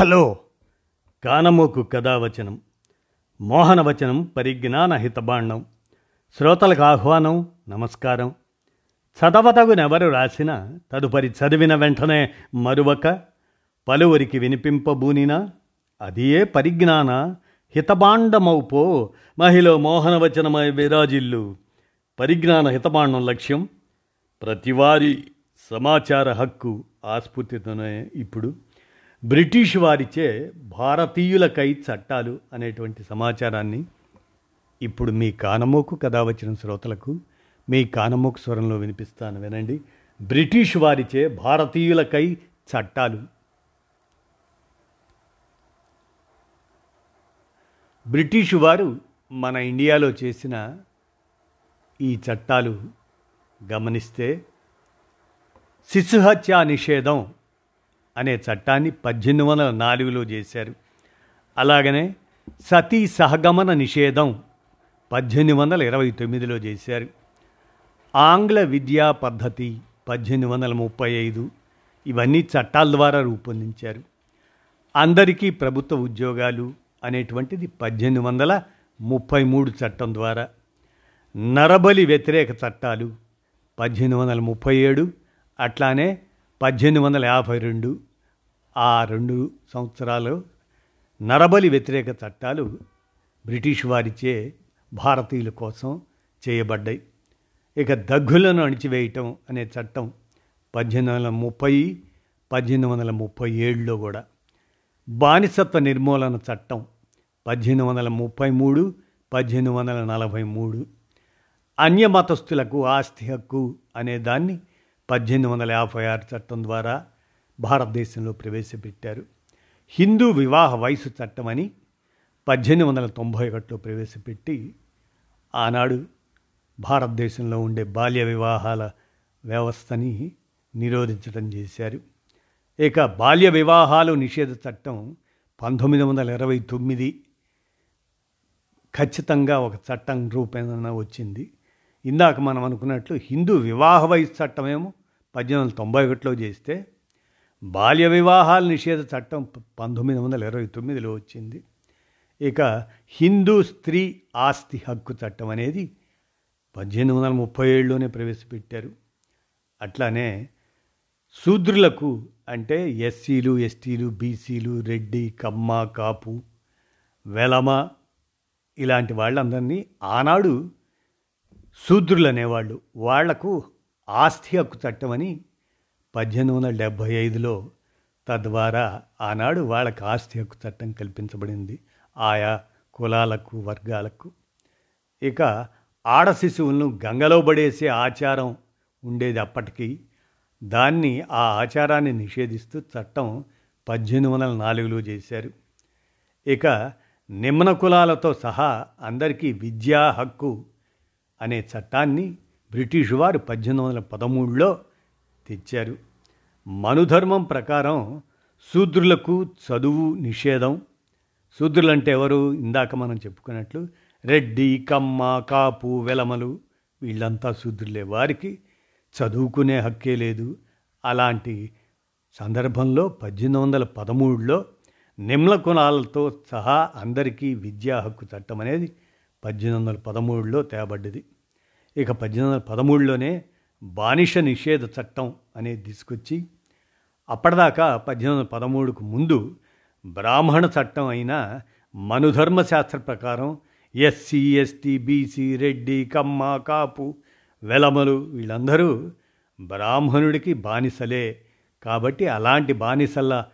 Hello. కానమోకు కథావచనం మోహనవచనం పరిజ్ఞాన హితబాండం శ్రోతలకు ఆహ్వానం నమస్కారం. చదవతగునెవరు రాసిన తదుపరి చదివిన వెంటనే మరువక పలువురికి వినిపింపబూనినా అదియే పరిజ్ఞాన హితబాండమౌపో మహిళ మోహనవచనమై విరాజిల్లు. పరిజ్ఞాన హితబాండం లక్ష్యం ప్రతివారి సమాచార హక్కు ఆస్ఫూర్తితోనే ఇప్పుడు. బ్రిటిష్ వారిచే భారతీయులకై చట్టాలు అనేటువంటి సమాచారాన్ని ఇప్పుడు మీ కానమోకు కథ వచ్చిన శ్రోతలకు మీ కానమోకు స్వరంలో వినిపిస్తాను వినండి. బ్రిటిష్ వారిచే భారతీయులకై చట్టాలు. బ్రిటిష్ వారు మన ఇండియాలో చేసిన ఈ చట్టాలు గమనిస్తే శిశుహత్య నిషేధం అనే చట్టాన్ని పద్దెనిమిది వందల నాలుగులో చేశారు. అలాగనే సతీ సహగమన నిషేధం పద్దెనిమిది వందల ఇరవై తొమ్మిదిలో చేశారు. ఆంగ్ల విద్యా పద్ధతి పద్దెనిమిది వందల ముప్పై ఐదు ఇవన్నీ చట్టాల ద్వారా రూపొందించారు. అందరికీ ప్రభుత్వ ఉద్యోగాలు అనేటువంటిది పద్దెనిమిది వందల ముప్పై మూడు చట్టం ద్వారా. నరబలి వ్యతిరేక చట్టాలు పద్దెనిమిది వందల ముప్పై ఏడు అట్లానే పద్దెనిమిది వందల యాభై రెండు ఆ రెండు సంవత్సరాలు నరబలి వ్యతిరేక చట్టాలు బ్రిటిష్ వారిచే భారతీయుల కోసం చేయబడ్డాయి. ఇక దగ్గులను అణిచివేయటం అనే చట్టం పద్దెనిమిది వందల ముప్పై పద్దెనిమిది వందల ముప్పై ఏడులో కూడా. బానిసత్వ నిర్మూలన చట్టం పద్దెనిమిది వందల ముప్పై మూడు పద్దెనిమిది వందల నలభై మూడు. అన్యమతస్థులకు ఆస్తి హక్కు అనే దాన్ని పద్దెనిమిది వందల యాభై ఆరు చట్టం ద్వారా భారతదేశంలో ప్రవేశపెట్టారు. హిందూ వివాహ వయసు చట్టం అని పద్దెనిమిది వందల తొంభై ఒకటిలో ప్రవేశపెట్టి ఆనాడు భారతదేశంలో ఉండే బాల్య వివాహాల వ్యవస్థని నిరోధించడం చేశారు. ఇక బాల్య వివాహాలు నిషేధ చట్టం పంతొమ్మిది వందల ఇరవై తొమ్మిది ఖచ్చితంగా ఒక చట్టం రూపేణ వచ్చింది. ఇందాక మనం అనుకున్నట్లు హిందూ వివాహ వయసు చట్టమేమో పద్దెనిమిది వందల తొంభై ఒకటిలో చేస్తే బాల్య వివాహాల నిషేధ చట్టం పంతొమ్మిది వందల ఇరవై తొమ్మిదిలో వచ్చింది. ఇక హిందూ స్త్రీ ఆస్తి హక్కు చట్టం అనేది పద్దెనిమిది వందల ముప్పై ఏడులోనే ప్రవేశపెట్టారు. అట్లానే శూద్రులకు అంటే ఎస్సీలు ఎస్టీలు బీసీలు రెడ్డి కమ్మ కాపు వెలమ ఇలాంటి వాళ్ళందరినీ ఆనాడు శూద్రులు అనేవాళ్ళు వాళ్ళకు ఆస్తి హక్కు చట్టం అని పద్దెనిమిది వందల డెబ్భై ఐదులో తద్వారా ఆనాడు వాళ్ళకి ఆస్తి హక్కు చట్టం కల్పించబడింది. ఆయా కులాలకు వర్గాలకు. ఇక ఆడ శిశువులను గంగలో పడేసే ఆచారం ఉండేది అప్పటికి. దాన్ని ఆ ఆచారాన్ని నిషేధిస్తూ చట్టం పద్దెనిమిది వందల నాలుగులో చేశారు. ఇక నిమ్న కులాలతో సహా అందరికీ విద్యా హక్కు అనే చట్టాన్ని బ్రిటిష్ వారు పద్దెనిమిది వందల పదమూడులో తెచ్చారు. మనుధర్మం ప్రకారం శూద్రులకు చదువు నిషేధం. శూద్రులంటే ఎవరు? ఇందాక మనం చెప్పుకున్నట్లు రెడ్డి కమ్మ కాపు వెలమలు వీళ్ళంతా శూద్రులే. వారికి చదువుకునే హక్కే లేదు. అలాంటి సందర్భంలో పద్దెనిమిది వందల పదమూడులో నిమ్ల కులాలతో సహా అందరికీ విద్యా హక్కు చట్టం అనేది పద్దెనిమిది వందల పదమూడులో తేబడ్డది. ఇక పద్దెనిమిది వందల పదమూడులోనే బానిస నిషేధ చట్టం అనేది తీసుకొచ్చి అప్పటిదాకా పద్దెనిమిది వందల పదమూడుకు ముందు బ్రాహ్మణ చట్టం అయిన మనుధర్మశాస్త్ర ప్రకారం SC ST BC Reddy Kamma Kapu వెలమలు వీళ్ళందరూ బ్రాహ్మణుడికి బానిసలే. కాబట్టి అలాంటి బానిసల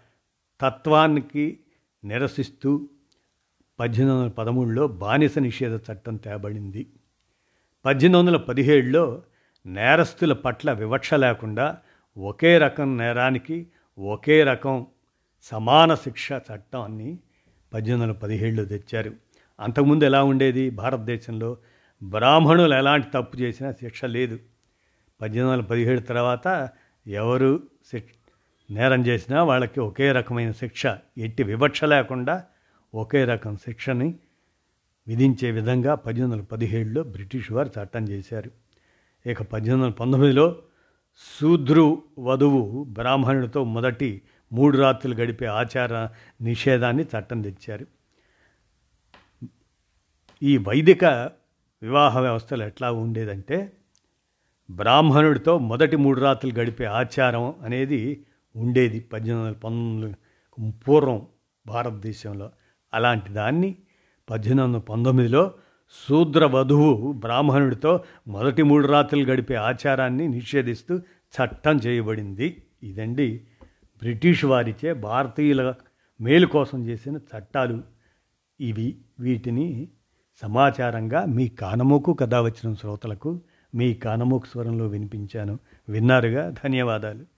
తత్వానికి నిరసిస్తూ పద్దెనిమిది వందల పదమూడులో బానిస నిషేధ చట్టం తేబడింది. పద్దెనిమిది వందల పదిహేడులో నేరస్తుల పట్ల వివక్ష లేకుండా ఒకే రకం నేరానికి ఒకే రకం సమాన శిక్ష చట్టాన్ని పద్దెనిమిది వందల పదిహేడులో తెచ్చారు. అంతకుముందు ఎలా ఉండేది? భారతదేశంలో బ్రాహ్మణులు ఎలాంటి తప్పు చేసినా శిక్ష లేదు. పద్దెనిమిది వందల పదిహేడు తర్వాత ఎవరు శిక్ష నేరం చేసినా వాళ్ళకి ఒకే రకమైన శిక్ష ఎట్టి వివక్ష లేకుండా ఒకే రకం శిక్షని విధించే విధంగా పద్దెనిమిది వందల పదిహేడులో బ్రిటిష్ వారు చట్టం చేశారు. ఇక పద్దెనిమిది వందల పంతొమ్మిదిలో శూద్రు వధువు బ్రాహ్మణుడితో మొదటి మూడు రాత్రులు గడిపే ఆచార నిషేధాన్ని చట్టం తెచ్చారు. ఈ వైదిక వివాహ వ్యవస్థలు ఎట్లా ఉండేదంటే బ్రాహ్మణుడితో మొదటి మూడు రాత్రులు గడిపే ఆచారం అనేది ఉండేది పద్దెనిమిది వందల పంతొమ్మిది పూర్వం భారతదేశంలో. అలాంటి దాన్ని పద్దెనిమిది వందల పంతొమ్మిదిలో శూద్ర వధువు బ్రాహ్మణుడితో మొదటి మూడు రాత్రులు గడిపే ఆచారాన్ని నిషేధిస్తూ చట్టం చేయబడింది. ఇదండి బ్రిటిష్ వారిచే భారతీయుల మేలు కోసం చేసిన చట్టాలు. ఇవి వీటిని సమాచారంగా మీ కానమోకు కథ వచ్చిన శ్రోతలకు మీ కానమోకు స్వరంలో వినిపించాను. విన్నారుగా? ధన్యవాదాలు.